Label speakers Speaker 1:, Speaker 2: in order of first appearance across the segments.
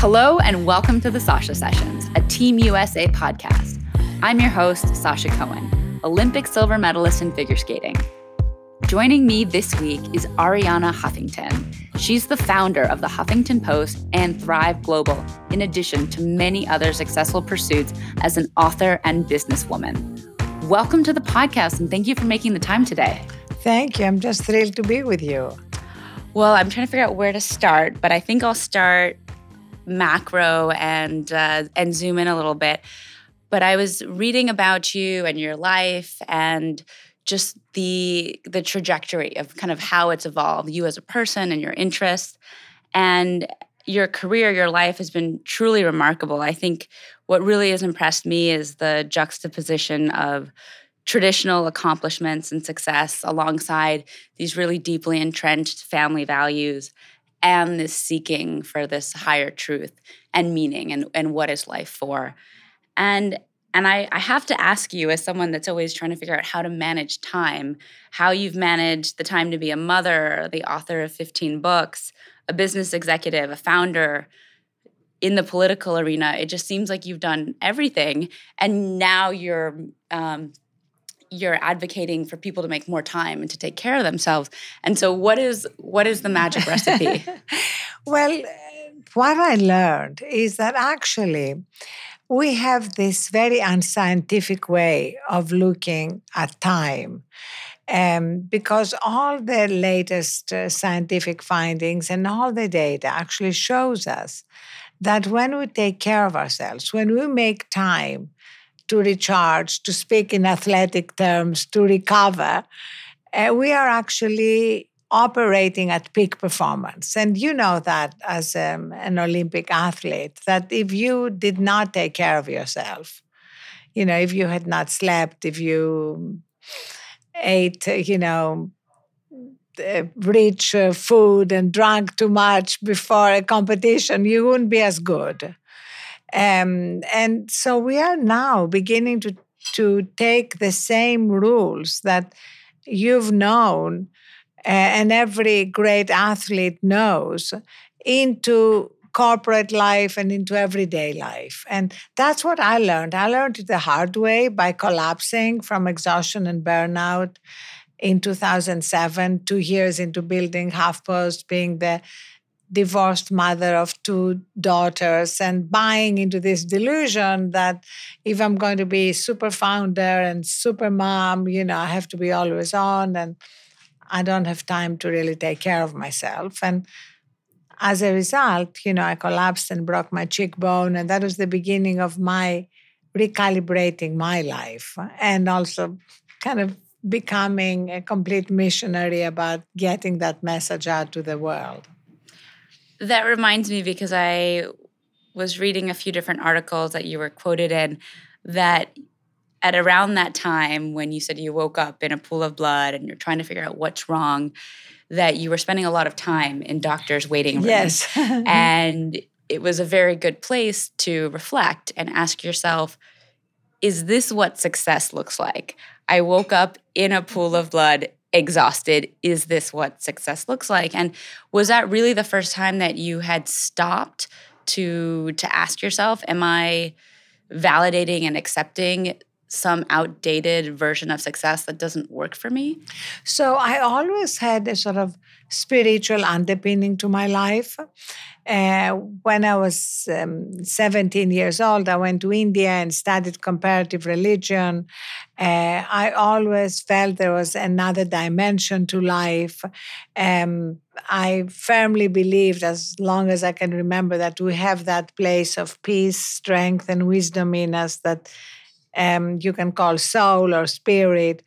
Speaker 1: Hello, and welcome to the Sasha Sessions, a Team USA podcast. I'm your host, Sasha Cohen, Olympic silver medalist in figure skating. Joining me this week is Arianna Huffington. She's the founder of the Huffington Post and Thrive Global, in addition to many other successful pursuits as an author and businesswoman. Welcome to the podcast, and thank you for making the time today.
Speaker 2: Thank you. I'm just thrilled to be with you.
Speaker 1: Well, I'm trying to figure out where to start, but I think I'll start macro and uh, and zoom in a little bit. But I was reading about you and your life and just the the trajectory of kind of how it's evolved, you as a person and your interests, and your career, your life has been truly remarkable. I think what really has impressed me is the juxtaposition of traditional accomplishments and success alongside these really deeply entrenched family values and this seeking for this higher truth and meaning and, and what is life for. And and I, I have to ask you, as someone that's always trying to figure out how to manage time, how you've managed the time to be a mother, the author of 15 books, a business executive, a founder, in the political arena. It just seems like you've done everything, and now you're um, you're advocating for people to make more time and to take care of themselves. And so, what is what is the magic recipe?
Speaker 2: well, what I learned is that actually we have this very unscientific way of looking at time. Um, because all the latest uh, scientific findings and all the data actually shows us that when we take care of ourselves, when we make time to recharge, to speak in athletic terms, to recover, uh, we are actually operating at peak performance. And you know that as um, an Olympic athlete, that if you did not take care of yourself, you know, if you had not slept, if you ate, you know, uh, rich uh, food and drank too much before a competition, you wouldn't be as good. Um, and so we are now beginning to to take the same rules that you've known and every great athlete knows into corporate life and into everyday life. And that's what I learned. I learned it the hard way by collapsing from exhaustion and burnout in 2007, two years into building HuffPost, being the divorced mother of two daughters and buying into this delusion that if I'm going to be super founder and super mom, you know, I have to be always on and I don't have time to really take care of myself. And as a result, you know, I collapsed and broke my cheekbone. And that was the beginning of my recalibrating my life and also kind of becoming a complete missionary about getting that message out to the world.
Speaker 1: That reminds me because I was reading a few different articles that you were quoted in that at around that time when you said you woke up in a pool of blood and you're trying to figure out what's wrong, that you were spending a lot of time in doctors' waiting rooms.
Speaker 2: Yes.
Speaker 1: and it was a very good place to reflect and ask yourself, is this what success looks like? I woke up in a pool of blood, exhausted. Is this what success looks like? And was that really the first time that you had stopped to to ask yourself, am I validating and accepting some outdated version of success that doesn't work for me?
Speaker 2: So I always had a sort of spiritual underpinning to my life. Uh, when I was um, 17 years old, I went to India and studied comparative religion. Uh, I always felt there was another dimension to life. Um, I firmly believed, as long as I can remember, that we have that place of peace, strength, and wisdom in us that um, you can call soul or spirit.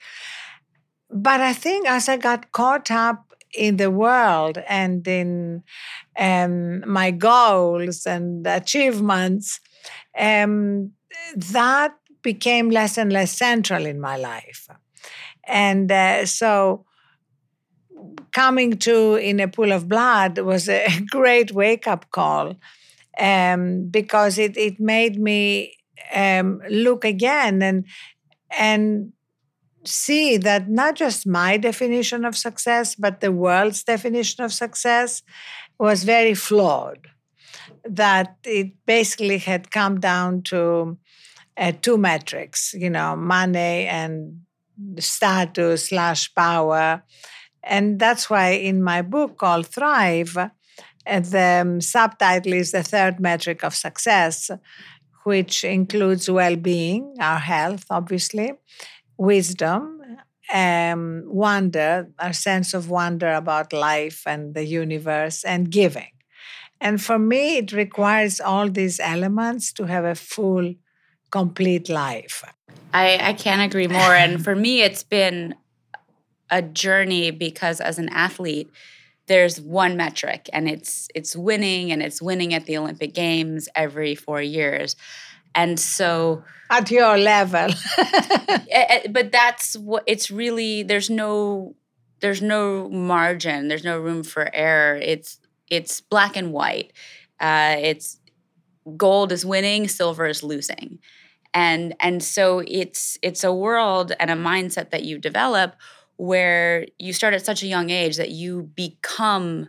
Speaker 2: But I think as I got caught up in the world and in um, my goals and achievements, um, that became less and less central in my life. And uh, so coming to in a pool of blood was a great wake up call um, because it, it made me um, look again and and see that not just my definition of success, but the world's definition of success was very flawed. that it basically had come down to uh, two metrics, you know, money and status slash power. And that's why in my book called Thrive, uh, the um, subtitle is the third metric of success, which includes well being, our health, obviously, wisdom, um, wonder, our sense of wonder about life and the universe, and giving. And for me, it requires all these elements to have a full, complete life.
Speaker 1: I, I can't agree more. and for me, it's been a journey because as an athlete, there's one metric and it's it's winning and it's winning at the Olympic Games every 4 years. And so
Speaker 2: at your level.
Speaker 1: but that's what it's really there's no there's no margin, there's no room for error. It's it's black and white. Uh, it's gold is winning, silver is losing. And and so it's it's a world and a mindset that you develop where you start at such a young age that you become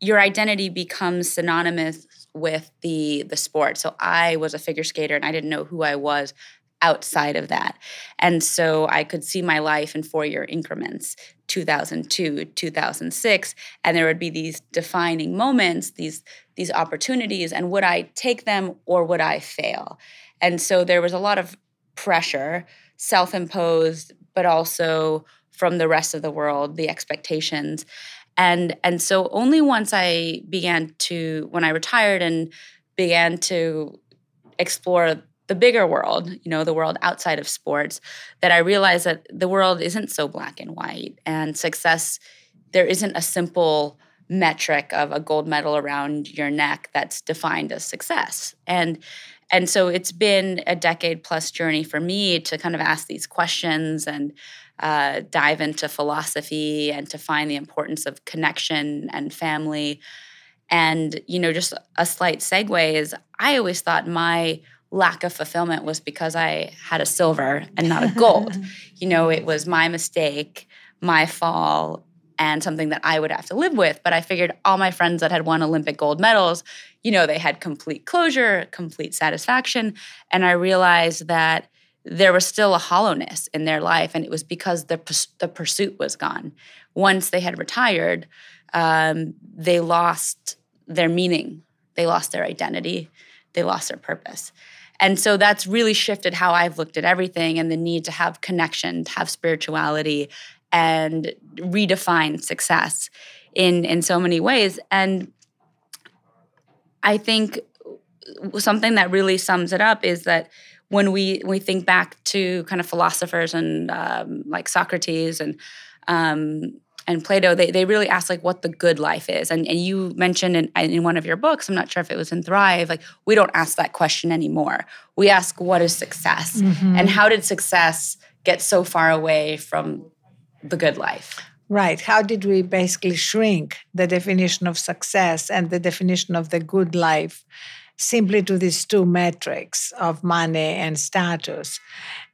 Speaker 1: your identity becomes synonymous with the the sport. So I was a figure skater and I didn't know who I was outside of that. And so I could see my life in four year increments 2002, 2006. And there would be these defining moments, these, these opportunities. And would I take them or would I fail? And so there was a lot of pressure, self imposed, but also from the rest of the world, the expectations. And, and so only once I began to, when I retired and began to explore the bigger world, you know, the world outside of sports, that I realized that the world isn't so black and white. And success, there isn't a simple metric of a gold medal around your neck that's defined as success. And and so it's been a decade plus journey for me to kind of ask these questions and uh, dive into philosophy and to find the importance of connection and family. And you know, just a slight segue is I always thought my lack of fulfillment was because I had a silver and not a gold. you know, it was my mistake, my fall, and something that I would have to live with. But I figured all my friends that had won Olympic gold medals, you know, they had complete closure, complete satisfaction. And I realized that there was still a hollowness in their life. And it was because the, the pursuit was gone. Once they had retired, um, they lost their meaning, they lost their identity, they lost their purpose. And so that's really shifted how I've looked at everything and the need to have connection, to have spirituality, and redefine success in in so many ways. And I think something that really sums it up is that when we when we think back to kind of philosophers and um, like Socrates and um, and Plato, they, they really ask like what the good life is. And, and you mentioned in, in one of your books, I'm not sure if it was in Thrive, like we don't ask that question anymore. We ask what is success mm-hmm. and how did success get so far away from the good life?
Speaker 2: Right. How did we basically shrink the definition of success and the definition of the good life simply to these two metrics of money and status?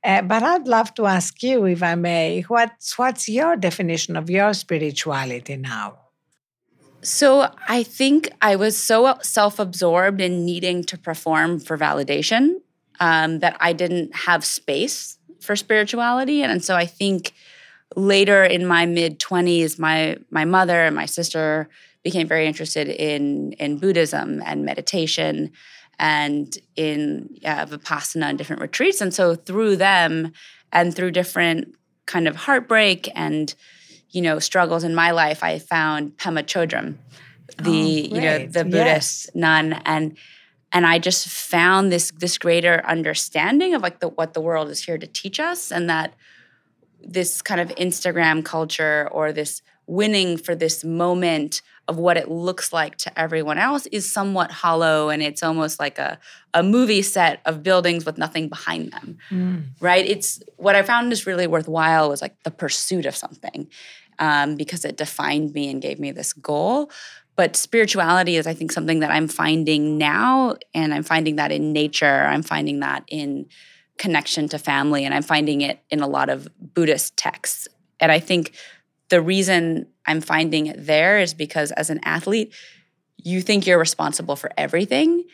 Speaker 2: Uh, but I'd love to ask you, if I may, what's, what's your definition of your spirituality now?
Speaker 1: So I think I was so self absorbed in needing to perform for validation um, that I didn't have space for spirituality. And, and so I think later in my mid 20s, my, my mother and my sister became very interested in, in Buddhism and meditation and in uh, Vipassana and different retreats. And so through them and through different kind of heartbreak and, you know, struggles in my life, I found Pema Chodron, the, oh, you know, the Buddhist yes. nun. And and I just found this this greater understanding of like the what the world is here to teach us and that this kind of Instagram culture or this winning for this moment of what it looks like to everyone else is somewhat hollow and it's almost like a, a movie set of buildings with nothing behind them mm. right? It's what i found is really worthwhile was like the pursuit of something um, because it defined me and gave me this goal. But spirituality is i think something that i'm finding now and i'm finding that in nature i'm finding that in connection to family and i'm finding it in a lot of buddhist texts. And i think the reason I'm finding it there is because as an athlete, you think you're responsible for everything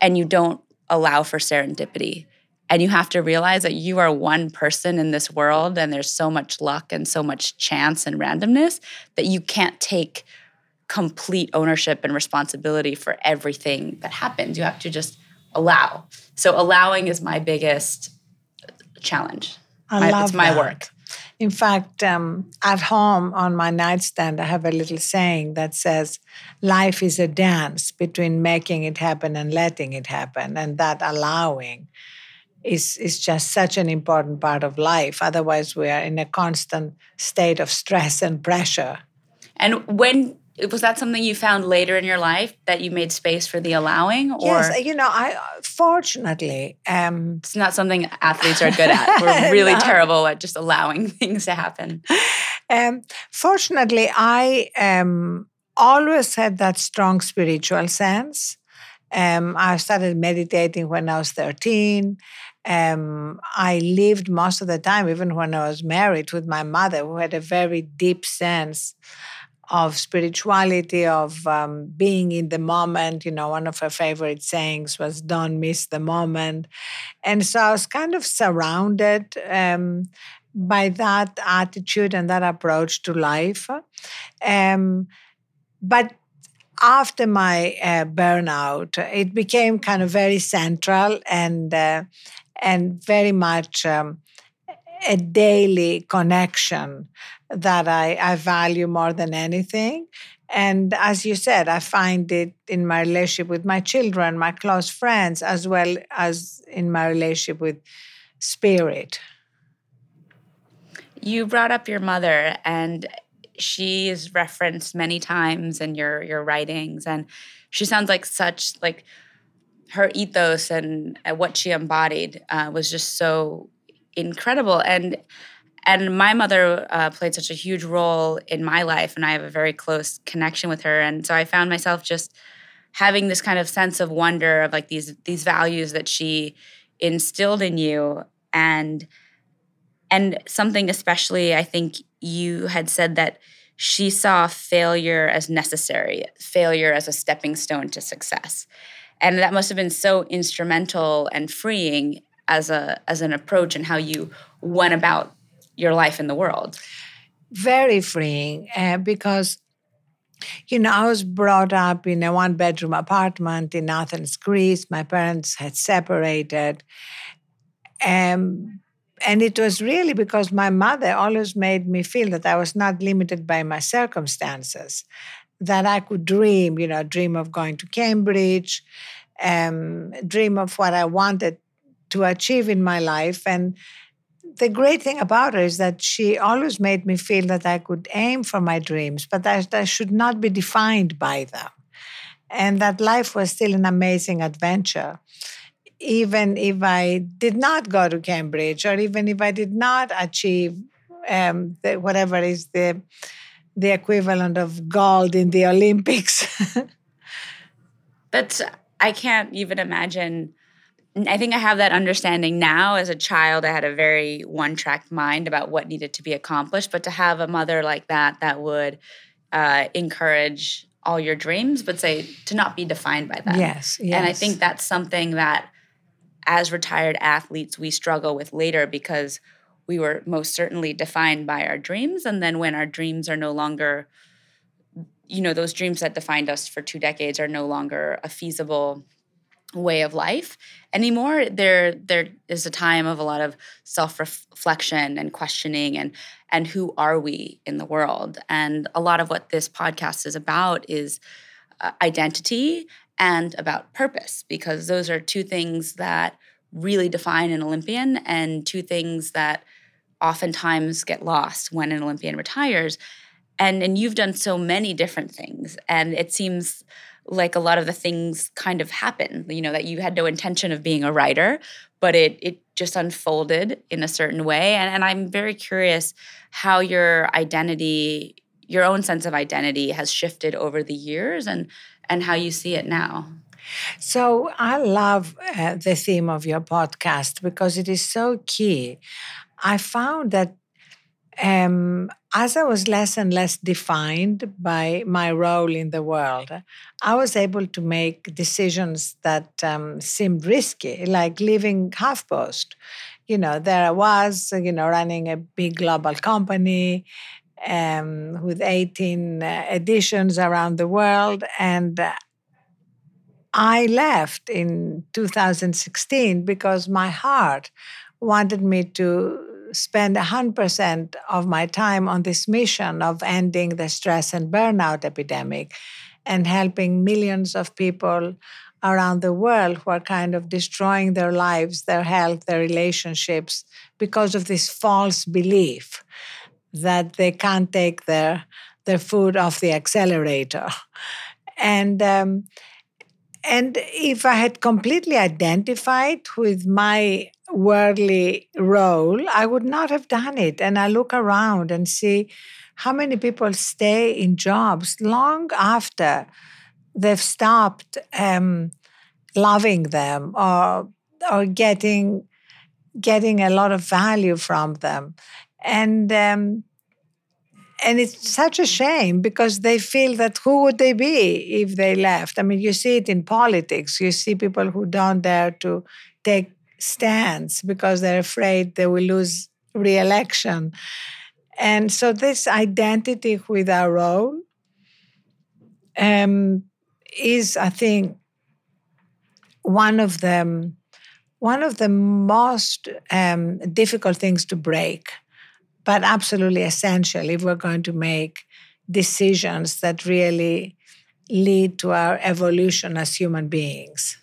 Speaker 1: and you don't allow for serendipity. And you have to realize that you are one person in this world and there's so much luck and so much chance and randomness that you can't take complete ownership and responsibility for everything that happens. You have to just allow. So allowing is my biggest challenge.
Speaker 2: I
Speaker 1: my,
Speaker 2: love
Speaker 1: it's my
Speaker 2: that.
Speaker 1: work.
Speaker 2: In fact, um, at home on my nightstand, I have a little saying that says, Life is a dance between making it happen and letting it happen. And that allowing is, is just such an important part of life. Otherwise, we are in a constant state of stress and pressure.
Speaker 1: And when was that something you found later in your life that you made space for the allowing or?
Speaker 2: Yes you know i fortunately um
Speaker 1: it's not something athletes are good at. We're really
Speaker 2: No.
Speaker 1: terrible at just allowing things to happen.
Speaker 2: Um fortunately i um always had that strong spiritual sense. Um i started meditating when i was 13 um, I lived most of the time, even when I was married, with my mother, who had a very deep sense of spirituality, of um, being in the moment. You know, one of her favorite sayings was, Don't miss the moment. And so I was kind of surrounded um, by that attitude and that approach to life. Um, but after my uh, burnout, it became kind of very central and uh, and very much um, a daily connection that I, I value more than anything. And as you said, I find it in my relationship with my children, my close friends, as well as in my relationship with spirit.
Speaker 1: you brought up your mother and she is referenced many times in your your writings and she sounds like such like her ethos and, and what she embodied uh, was just so incredible. And and my mother uh, played such a huge role in my life and i have a very close connection with her. And so i found myself just having this kind of sense of wonder of like these these values that she instilled in you. And and something especially i think you had said that she saw failure as necessary failure as a stepping stone to success. And that must have been so instrumental and freeing as a as an approach and how you went about your life in the world
Speaker 2: Very freeing uh, because, you know, I was brought up in a one bedroom apartment in Athens, Greece. My parents had separated. Um, and it was really because my mother always made me feel that I was not limited by my circumstances, that I could dream, you know, dream of going to Cambridge, um, dream of what I wanted to achieve in my life. And the great thing about her is that she always made me feel that I could aim for my dreams, but that I should not be defined by them. And that life was still an amazing adventure even if I did not go to Cambridge, or even if I did not achieve um, the, whatever is the the equivalent of gold in the Olympics.
Speaker 1: that's i can't even imagine i think i have that understanding now as a child i had a very one track mind about what needed to be accomplished but to have a mother like that that would uh, encourage all your dreams but say to not be defined by that.
Speaker 2: yes, yes.
Speaker 1: and i think that's something that as retired athletes we struggle with later because we were most certainly defined by our dreams and then when our dreams are no longer you know those dreams that defined us for two decades are no longer a feasible way of life anymore. There there is a time of a lot of self-reflection and questioning and and who are we in the world? And a lot of what this podcast is about is uh, identity and about purpose because those are two things that really define an olympian and two things that oftentimes get lost when an olympian retires. And and you've done so many different things. And it seems like a lot of the things kind of happen you know that you had no intention of being a writer but it it just unfolded in a certain way and, and i'm very curious how your identity your own sense of identity has shifted over the years and and how you see it now
Speaker 2: So I love uh, the theme of your podcast because it is so key. I found that um, as I was less and less defined by my role in the world, I was able to make decisions that um, seemed risky, like leaving HuffPost. You know, there I was, you know, running a big global company um, with 18 uh, editions around the world. And I left in 2016 because my heart wanted me to spend 100% of my time on this mission of ending the stress and burnout epidemic and helping millions of people around the world who are kind of destroying their lives, their health, their relationships because of this false belief that they can't take their their foot off the accelerator. And um, and if I had completely identified with my worldly role, I would not have done it. And I look around and see how many people stay in jobs long after they've stopped um, loving them or or getting getting a lot of value from them, and um, and it's such a shame because they feel that who would they be if they left? I mean, you see it in politics. You see people who don't dare to take stands because they're afraid they will lose re-election. And so this identity with our role um, is, I think, one of the one of the most um, difficult things to break, but absolutely essential if we're going to make decisions that really lead to our evolution as human beings.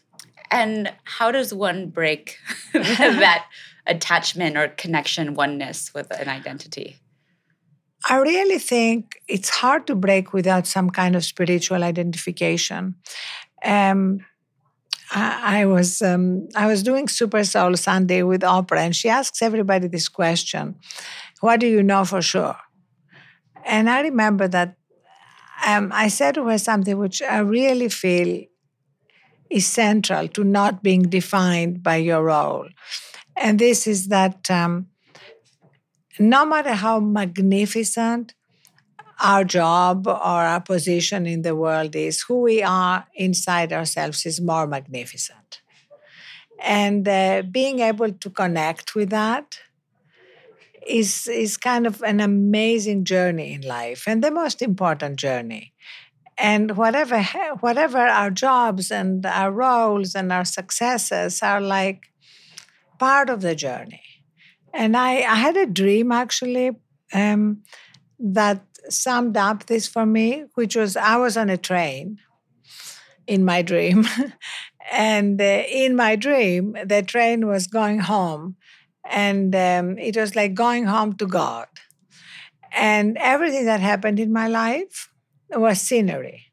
Speaker 1: And how does one break that attachment or connection, oneness with an identity?
Speaker 2: I really think it's hard to break without some kind of spiritual identification. Um, I, I, was um, I was doing Super Soul Sunday with Oprah, and she asks everybody this question: "What do you know for sure?" And I remember that um, I said to her something which I really feel is central to not being defined by your role. And this is that um, no matter how magnificent our job or our position in the world is, who we are inside ourselves is more magnificent. And uh, being able to connect with that is, is kind of an amazing journey in life and the most important journey and whatever whatever our jobs and our roles and our successes are like part of the journey. And i, I had a dream actually um, that summed up this for me which was i was on a train in my dream. And uh, in my dream the train was going home. And um, it was like going home to god. And everything that happened in my life was scenery.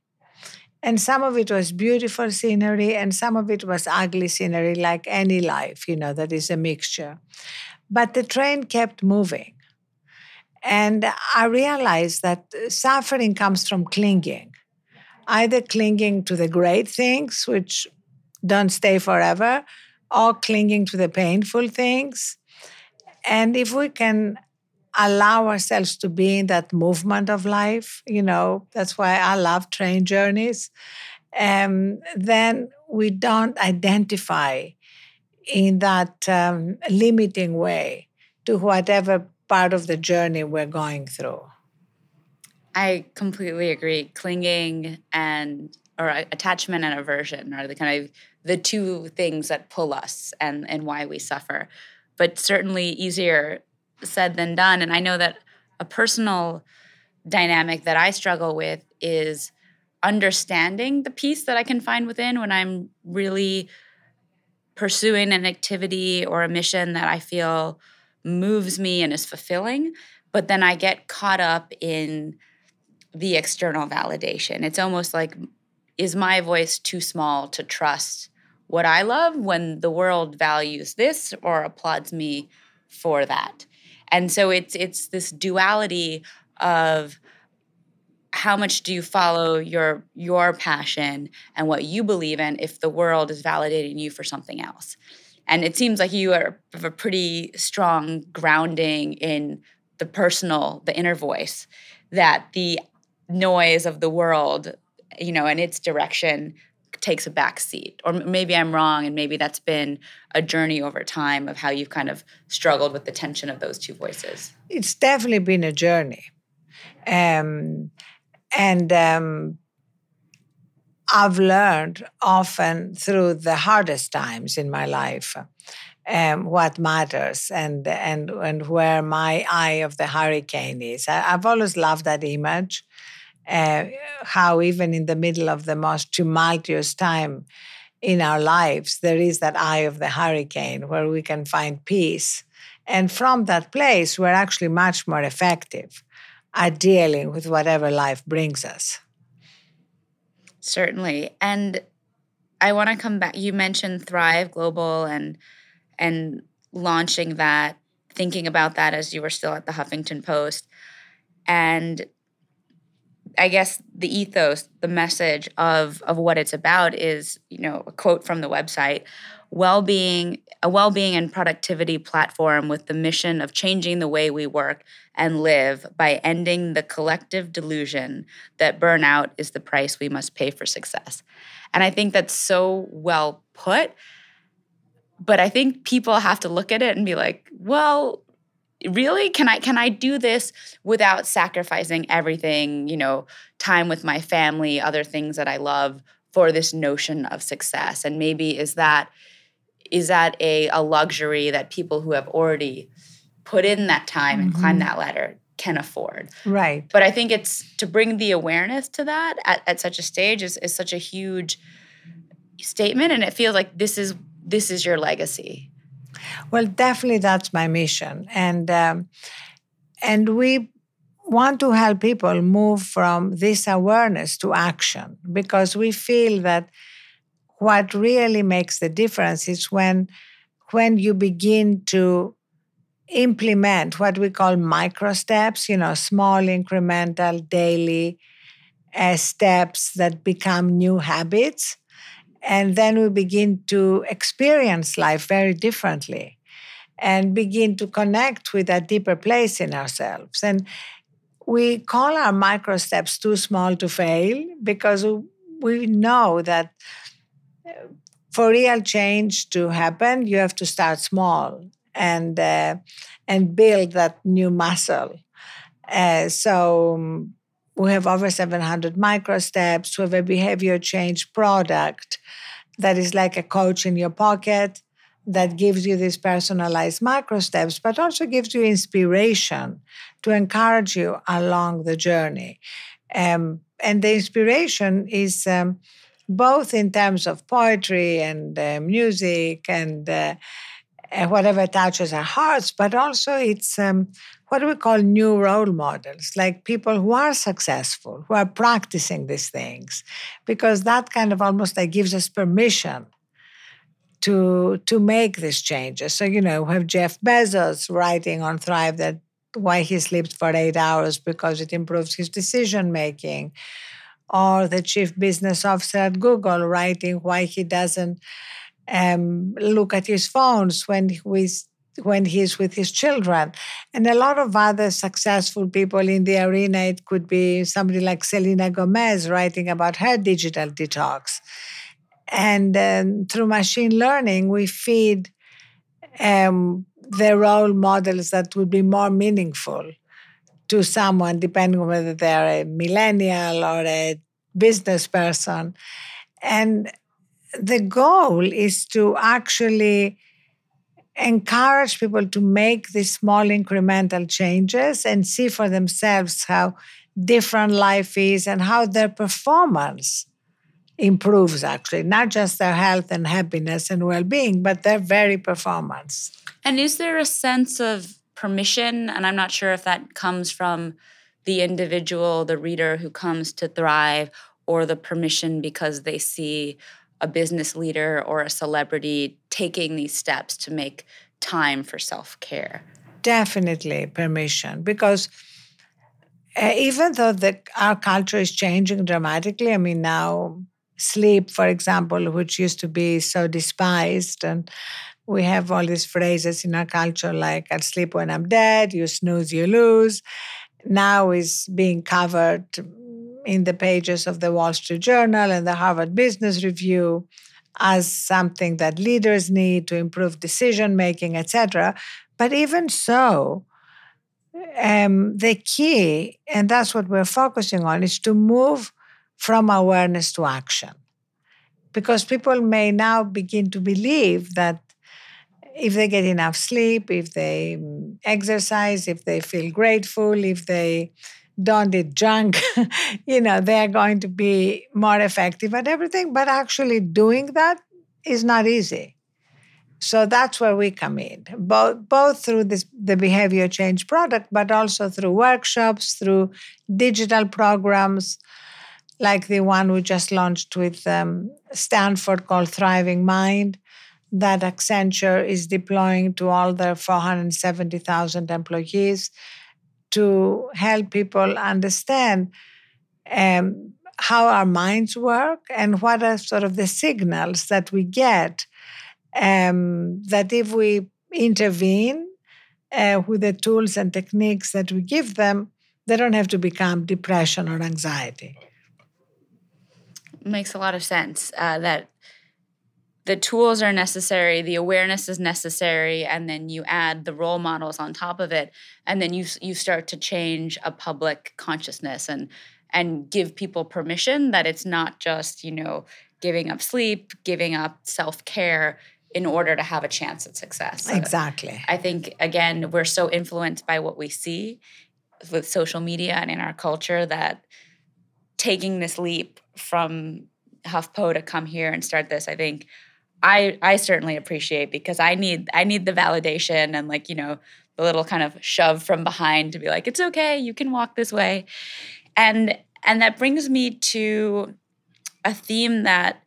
Speaker 2: And some of it was beautiful scenery, and some of it was ugly scenery, like any life, you know, that is a mixture. But the train kept moving. And I realized that suffering comes from clinging, either clinging to the great things, which don't stay forever, or clinging to the painful things. And if we can allow ourselves to be in that movement of life, you know, that's why I love train journeys, um, then we don't identify in that um, limiting way to whatever part of the journey we're going through.
Speaker 1: I completely agree. Clinging and or attachment and aversion are the kind of the two things that pull us and and why we suffer. But certainly easier said than done. And I know that a personal dynamic that I struggle with is understanding the peace that I can find within when I'm really pursuing an activity or a mission that I feel moves me and is fulfilling. But then I get caught up in the external validation. It's almost like, is my voice too small to trust what I love when the world values this or applauds me for that? And so it's it's this duality of how much do you follow your your passion and what you believe in if the world is validating you for something else. And it seems like you are have a pretty strong grounding in the personal, the inner voice, that the noise of the world, you know, and its direction takes a back seat. Or maybe I'm wrong, and maybe that's been a journey over time of how you've kind of struggled with the tension of those two voices.
Speaker 2: It's definitely been a journey. Um, and um, I've learned often through the hardest times in my life um, what matters and, and, and where my eye of the hurricane is. I, have always loved that image. Uh, how even in the middle of the most tumultuous time in our lives, there is that eye of the hurricane where we can find peace. And from that place, we're actually much more effective at dealing with whatever life brings us.
Speaker 1: Certainly. And I want to come back. You mentioned Thrive Global and and launching that, thinking about that as you were still at the Huffington Post. And I guess the ethos, the message of of what it's about is, you know, a quote from the website, well-being a well-being and productivity platform with the mission of changing the way we work and live by ending the collective delusion that burnout is the price we must pay for success. And I think that's so well put. But I think people have to look at it and be like, well, really can i can i do this without sacrificing everything you know time with my family other things that i love for this notion of success and maybe is that is that a, a luxury that people who have already put in that time and mm-hmm. climbed that ladder can afford.
Speaker 2: Right.
Speaker 1: But I think it's to bring the awareness to that at, at such a stage is, is such a huge statement. And it feels like this is this is your legacy.
Speaker 2: Well, definitely that's my mission. And um, and we want to help people move from this awareness to action because we feel that what really makes the difference is when when you begin to implement what we call micro steps, you know, small incremental daily uh, steps that become new habits. And then we begin to experience life very differently and begin to connect with a deeper place in ourselves. And we call our micro steps too small to fail because we know that for real change to happen, you have to start small and uh, and build that new muscle. Uh, so we have over 700 micro steps. We have a behavior change product that is like a coach in your pocket that gives you these personalized micro steps, but also gives you inspiration to encourage you along the journey. Um, and the inspiration is um, both in terms of poetry and uh, music and uh, whatever touches our hearts, but also it's um, what we call new role models, like people who are successful, who are practicing these things, because that kind of almost like gives us permission to to make these changes. So you know, we have Jeff Bezos writing on Thrive that why he sleeps for eight hours because it improves his decision making or the chief business officer at Google writing why he doesn't um, look at his phones when he's when he's with his children. And a lot of other successful people in the arena, it could be somebody like Selena Gomez writing about her digital detox. And um, through machine learning, we feed um, the role models that would be more meaningful to someone, depending on whether they're a millennial or a business person. And the goal is to actually encourage people to make these small incremental changes and see for themselves how different life is and how their performance improves actually. Not just their health and happiness and well-being but their very performance.
Speaker 1: And is there a sense of permission? And i'm not sure if that comes from the individual the reader who comes to thrive or the permission because they see a business leader or a celebrity taking these steps to make time for self-care
Speaker 2: definitely permission because uh, even though the, our culture is changing dramatically i mean now sleep for example which used to be so despised and we have all these phrases in our culture like I'll sleep when I'm dead, you snooze, you lose. Now is being covered in the pages of the Wall Street Journal and the Harvard Business Review as something that leaders need to improve decision making, etc. But even so, um, the key, and that's what we're focusing on, is to move from awareness to action. Because people may now begin to believe that if they get enough sleep, if they mm, exercise, if they feel grateful, if they don't eat junk, you know, they're going to be more effective at everything. But actually doing that is not easy. So that's where we come in, both, both through this, the behavior change product, but also through workshops, through digital programs like the one we just launched with um, Stanford called Thriving Mind, that Accenture is deploying to all their 470,000 employees to help people understand um, how our minds work and what are sort of the signals that we get um, that if we intervene uh, with the tools and techniques that we give them, they don't have to become depression or anxiety.
Speaker 1: Makes a lot of sense uh, that the tools are necessary, the awareness is necessary, and then you add the role models on top of it, and then you you start to change a public consciousness and and give people permission that it's not just you know giving up sleep, giving up self care in order to have a chance at success.
Speaker 2: So exactly.
Speaker 1: I think again we're so influenced by what we see with social media and in our culture that taking this leap from HuffPo to come here and start this, I think I I certainly appreciate because I need I need the validation and like, you know, the little kind of shove from behind to be like, it's okay, you can walk this way. And and that brings me to a theme that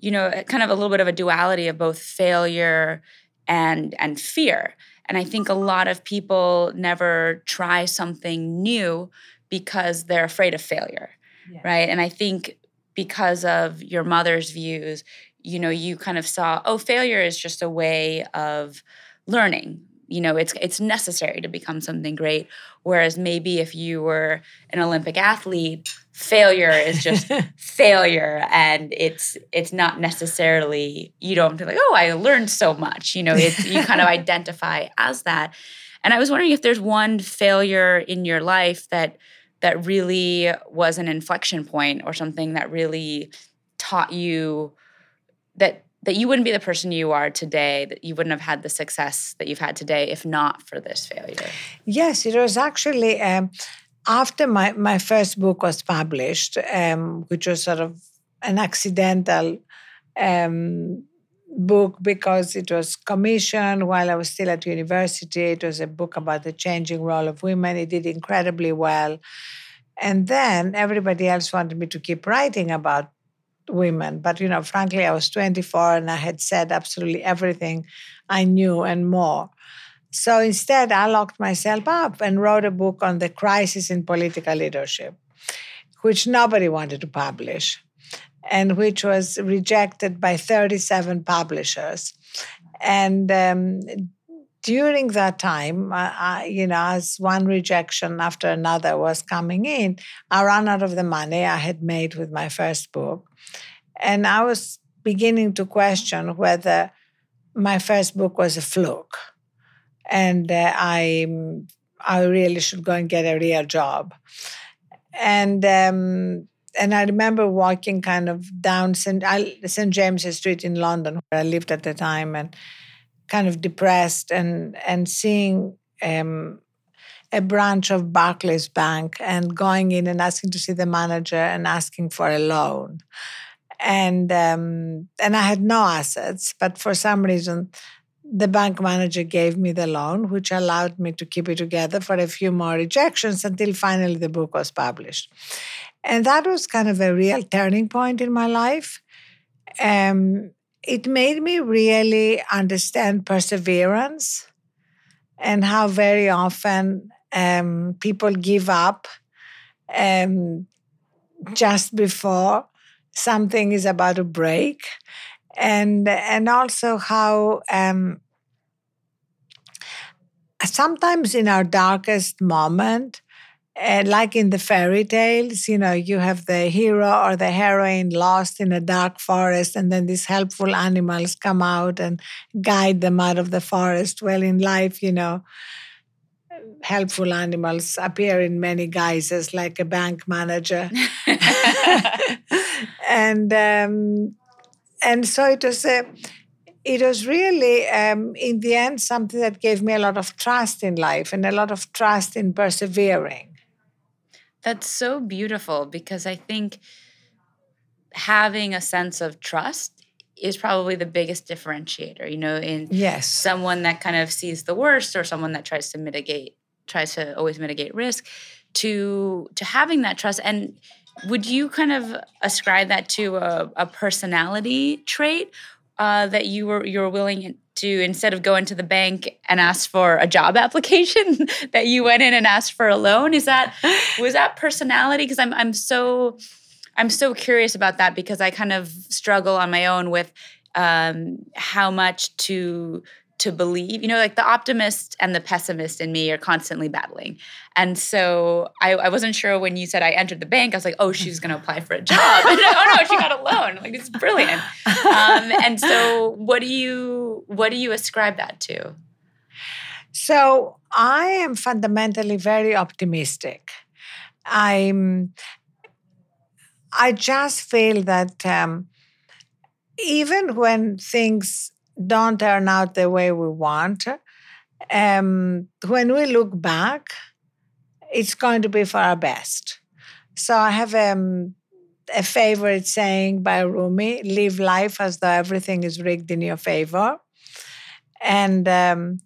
Speaker 1: you know, kind of a little bit of a duality of both failure and and fear. And I think a lot of people never try something new because they're afraid of failure. Yeah. Right? And I think because of your mother's views, you know, you kind of saw, oh, failure is just a way of learning. You know, it's it's necessary to become something great. Whereas maybe if you were an Olympic athlete, failure is just failure and it's it's not necessarily you don't feel like oh i learned so much you know it's you kind of identify as that and i was wondering if there's one failure in your life that that really was an inflection point or something that really taught you that that you wouldn't be the person you are today that you wouldn't have had the success that you've had today if not for this failure
Speaker 2: yes it was actually um, after my, my first book was published, um, which was sort of an accidental um, book because it was commissioned while I was still at university. It was a book about the changing role of women. It did incredibly well. And then everybody else wanted me to keep writing about women. But, you know, frankly, I was 24 and I had said absolutely everything I knew and more. So instead, I locked myself up and wrote a book on the crisis in political leadership, which nobody wanted to publish and which was rejected by 37 publishers. And um, during that time, I, you know, as one rejection after another was coming in, I ran out of the money I had made with my first book. And I was beginning to question whether my first book was a fluke and uh, I I really should go and get a real job. And um, and I remember walking kind of down St. St. James's Street in London, where I lived at the time, and kind of depressed, and and seeing um, a branch of Barclays Bank, and going in and asking to see the manager and asking for a loan, and um, and I had no assets, but for some reason the bank manager gave me the loan, which allowed me to keep it together for a few more rejections until finally the book was published. And that was kind of a real turning point in my life. Um, it made me really understand perseverance and how very often um, people give up um, just before something is about to break and and also how um, sometimes in our darkest moment and like in the fairy tales, you know, you have the hero or the heroine lost in a dark forest, and then these helpful animals come out and guide them out of the forest. Well, in life, you know, helpful animals appear in many guises, like a bank manager. and um, and so it was a it was really, um, in the end, something that gave me a lot of trust in life and a lot of trust in persevering.
Speaker 1: That's so beautiful because I think having a sense of trust is probably the biggest differentiator, you know, in
Speaker 2: yes.
Speaker 1: someone that kind of sees the worst or someone that tries to mitigate, tries to always mitigate risk to to having that trust. And would you kind of ascribe that to a, a personality trait uh, that you were you were willing to instead of going to the bank and ask for a job application that you went in and asked for a loan is that was that personality because I'm I'm so I'm so curious about that because I kind of struggle on my own with um, how much to to believe. You know, like the optimist and the pessimist in me are constantly battling. And so I, I wasn't sure when you said I entered the bank, I was like, oh, she's going to apply for a job. oh no, she got a loan. Like it's brilliant. Um, and so what do you what do you ascribe that to?
Speaker 2: So I am fundamentally very optimistic. I'm I just feel that um, even when things don't turn out the way we want, um, when we look back, it's going to be for our best. So I have um, a favorite saying by Rumi live life as though everything is rigged in your favor. And um,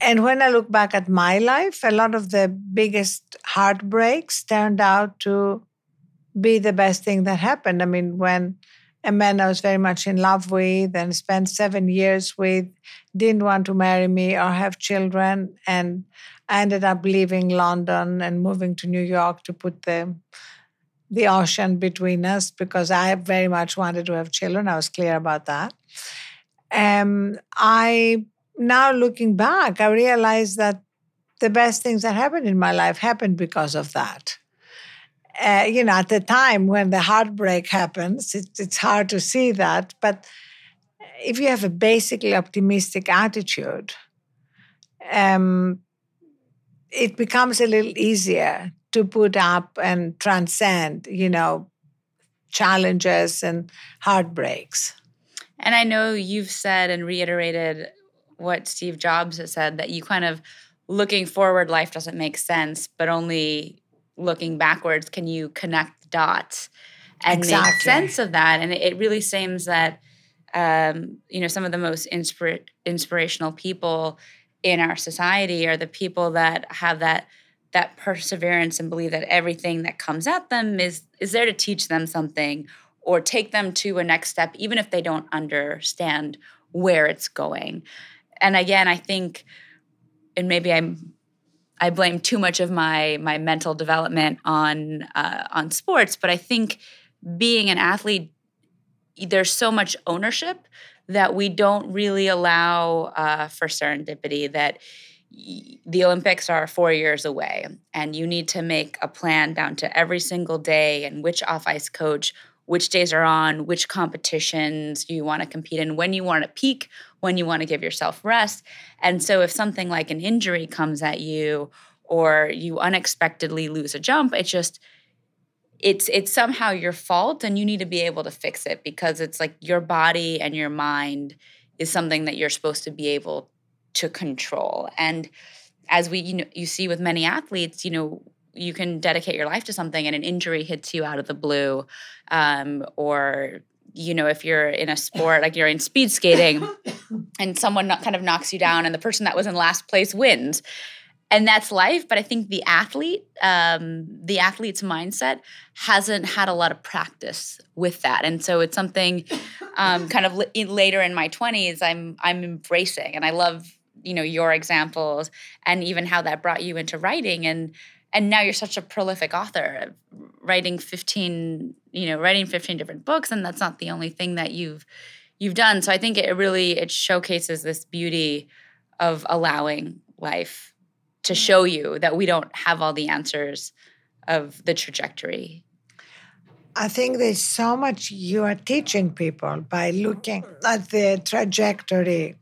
Speaker 2: and when I look back at my life, a lot of the biggest heartbreaks turned out to be the best thing that happened. I mean, when a man I was very much in love with and spent seven years with, didn't want to marry me or have children. And I ended up leaving London and moving to New York to put the the ocean between us because I very much wanted to have children. I was clear about that. Um, I now looking back, I realized that the best things that happened in my life happened because of that uh, you know, at the time when the heartbreak happens, it, it's hard to see that. But if you have a basically optimistic attitude, um, it becomes a little easier to put up and transcend, you know, challenges and heartbreaks.
Speaker 1: And I know you've said and reiterated what Steve Jobs has said that you kind of looking forward, life doesn't make sense, but only looking backwards can you connect dots and exactly. make sense of that and it really seems that um, you know some of the most inspira- inspirational people in our society are the people that have that that perseverance and believe that everything that comes at them is is there to teach them something or take them to a next step even if they don't understand where it's going and again i think and maybe i'm I blame too much of my my mental development on uh, on sports, but I think being an athlete, there's so much ownership that we don't really allow uh, for serendipity. That the Olympics are four years away, and you need to make a plan down to every single day and which off ice coach, which days are on, which competitions you want to compete in, when you want to peak, when you want to give yourself rest. And so if something like an injury comes at you or you unexpectedly lose a jump, it's just it's it's somehow your fault and you need to be able to fix it because it's like your body and your mind is something that you're supposed to be able to control. And as we you know you see with many athletes, you know, you can dedicate your life to something and an injury hits you out of the blue um, or you know if you're in a sport like you're in speed skating and someone kind of knocks you down and the person that was in last place wins. And that's life but i think the athlete um, the athlete's mindset hasn't had a lot of practice with that. And so it's something um, kind of later in my 20s i'm i'm embracing and i love you know your examples and even how that brought you into writing. And and now you're such a prolific author writing 15 you know writing 15 different books and that's not the only thing that you've you've done. So I think it really it showcases this beauty of allowing life to show you that we don't have all the answers of the trajectory.
Speaker 2: I think there's so much you are teaching people by looking at the trajectory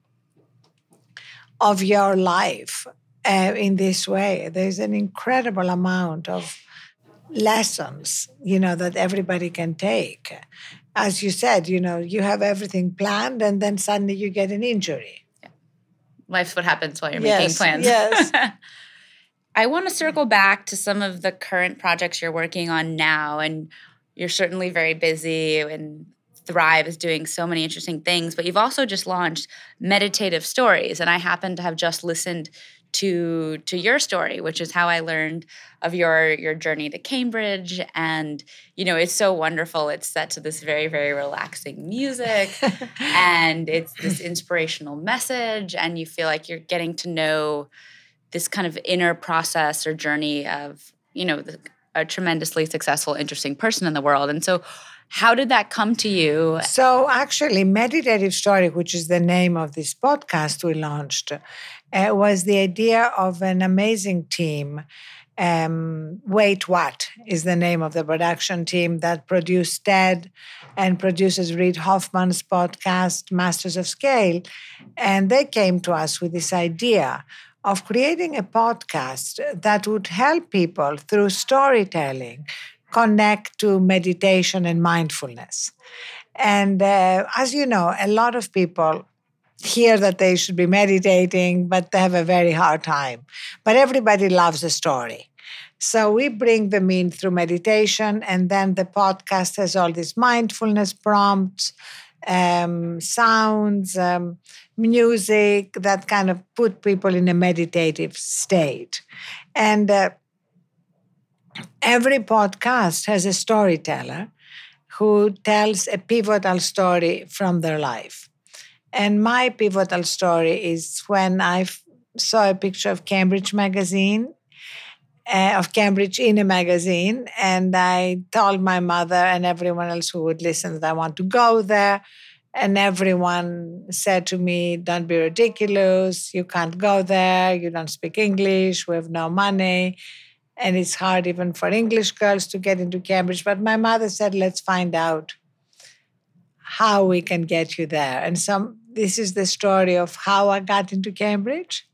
Speaker 2: of your life uh, in this way. There's an incredible amount of lessons, you know, that everybody can take. As you said, you know, you have everything planned and then suddenly you get an injury.
Speaker 1: Yeah. Life's what happens while you're
Speaker 2: yes,
Speaker 1: making plans.
Speaker 2: Yes.
Speaker 1: I want to circle back to some of the current projects you're working on now. And you're certainly very busy and Thrive is doing so many interesting things, but you've also just launched meditative stories. And I happen to have just listened to to your story which is how i learned of your your journey to cambridge. And you know it's so wonderful. It's set to this very very relaxing music and it's this inspirational message and you feel like you're getting to know this kind of inner process or journey of you know the, a tremendously successful interesting person in the world. And so how did that come to you?
Speaker 2: So, actually, Meditative Story, which is the name of this podcast we launched, uh, was the idea of an amazing team. Um, Wait What is the name of the production team that produced TED and produces Reid Hoffman's podcast, Masters of Scale. And they came to us with this idea of creating a podcast that would help people through storytelling connect to meditation and mindfulness. And uh, as you know, a lot of people hear that they should be meditating, but they have a very hard time. But everybody loves a story. So we bring them in through meditation, and then the podcast has all these mindfulness prompts, um, sounds, um, music that kind of put people in a meditative state. And uh, every podcast has a storyteller who tells a pivotal story from their life. And my pivotal story is when I saw a picture of Cambridge Magazine, uh, of Cambridge in a magazine, and I told my mother and everyone else who would listen that I want to go there. And everyone said to me, Don't be ridiculous. You can't go there. You don't speak English. We have no money. And it's hard even for English girls to get into Cambridge. But my mother said, Let's find out how we can get you there. And some this is the story of how I got into Cambridge,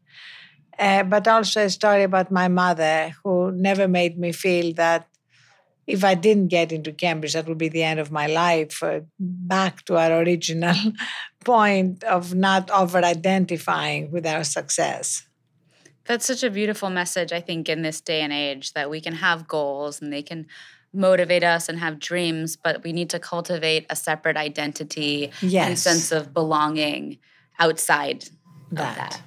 Speaker 2: uh, but also a story about my mother who never made me feel that if I didn't get into Cambridge, that would be the end of my life. Uh, back to our original point of not over identifying with our success.
Speaker 1: That's such a beautiful message, I think, in this day and age that we can have goals and they can motivate us and have dreams, but we need to cultivate a separate identity
Speaker 2: yes.
Speaker 1: and sense of belonging outside that. of that.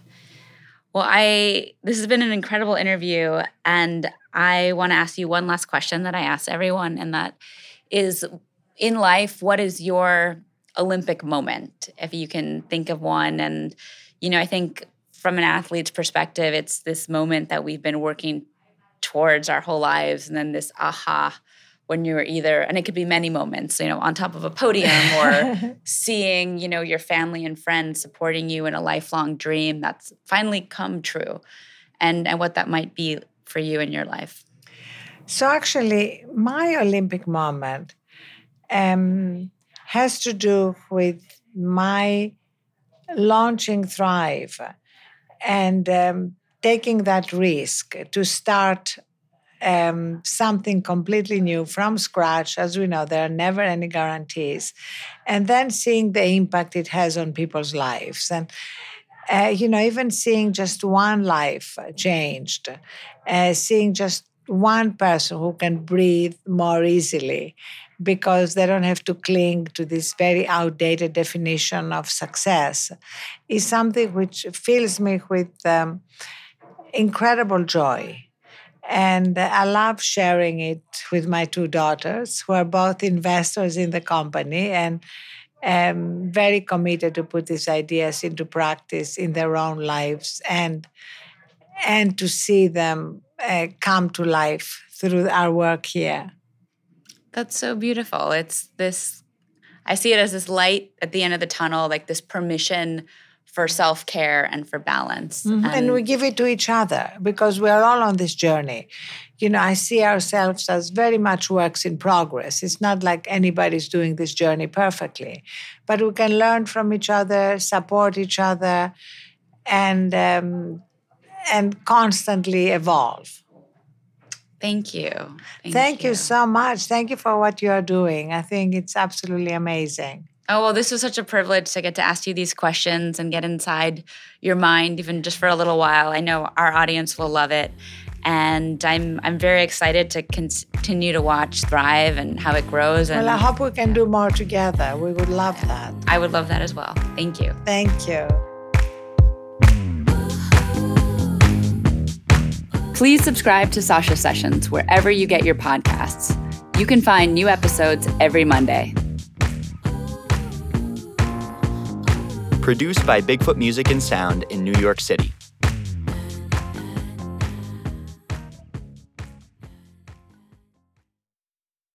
Speaker 1: Well, I this has been an incredible interview and I want to ask you one last question that I ask everyone and that is in life what is your Olympic moment if you can think of one and you know I think from an athlete's perspective it's this moment that we've been working towards our whole lives and then this aha when you're either and it could be many moments you know on top of a podium or seeing you know your family and friends supporting you in a lifelong dream that's finally come true and and what that might be for you in your life.
Speaker 2: So actually my olympic moment um, has to do with my launching thrive and um, taking that risk to start um, something completely new from scratch. As we know, there are never any guarantees. And then seeing the impact it has on people's lives. And, uh, you know, even seeing just one life changed, uh, seeing just one person who can breathe more easily because they don't have to cling to this very outdated definition of success is something which fills me with um, incredible joy and I love sharing it with my two daughters, who are both investors in the company and am very committed to put these ideas into practice in their own lives and and to see them uh, come to life through our work here.
Speaker 1: That's so beautiful. It's this I see it as this light at the end of the tunnel, like this permission for self care and for balance.
Speaker 2: Mm-hmm. And, and, we give it to each other because we are all on this journey. You know, I see ourselves as very much works in progress. It's not like anybody's doing this journey perfectly, but we can learn from each other, support each other, and um, and constantly evolve.
Speaker 1: Thank you.
Speaker 2: Thank, Thank you. you so much. Thank you for what you are doing. I think it's absolutely amazing.
Speaker 1: Oh, well, this was such a privilege to get to ask you these questions and get inside your mind, even just for a little while. I know our audience will love it. And I'm, I'm very excited to continue to watch Thrive and how it grows. And
Speaker 2: well, I hope we can do more together. We would love that.
Speaker 1: I would love that as well. Thank you.
Speaker 2: Thank you.
Speaker 1: Please subscribe to Sasha Sessions wherever you get your podcasts. You can find new episodes every Monday.
Speaker 3: Produced by Bigfoot Music and Sound in New York City.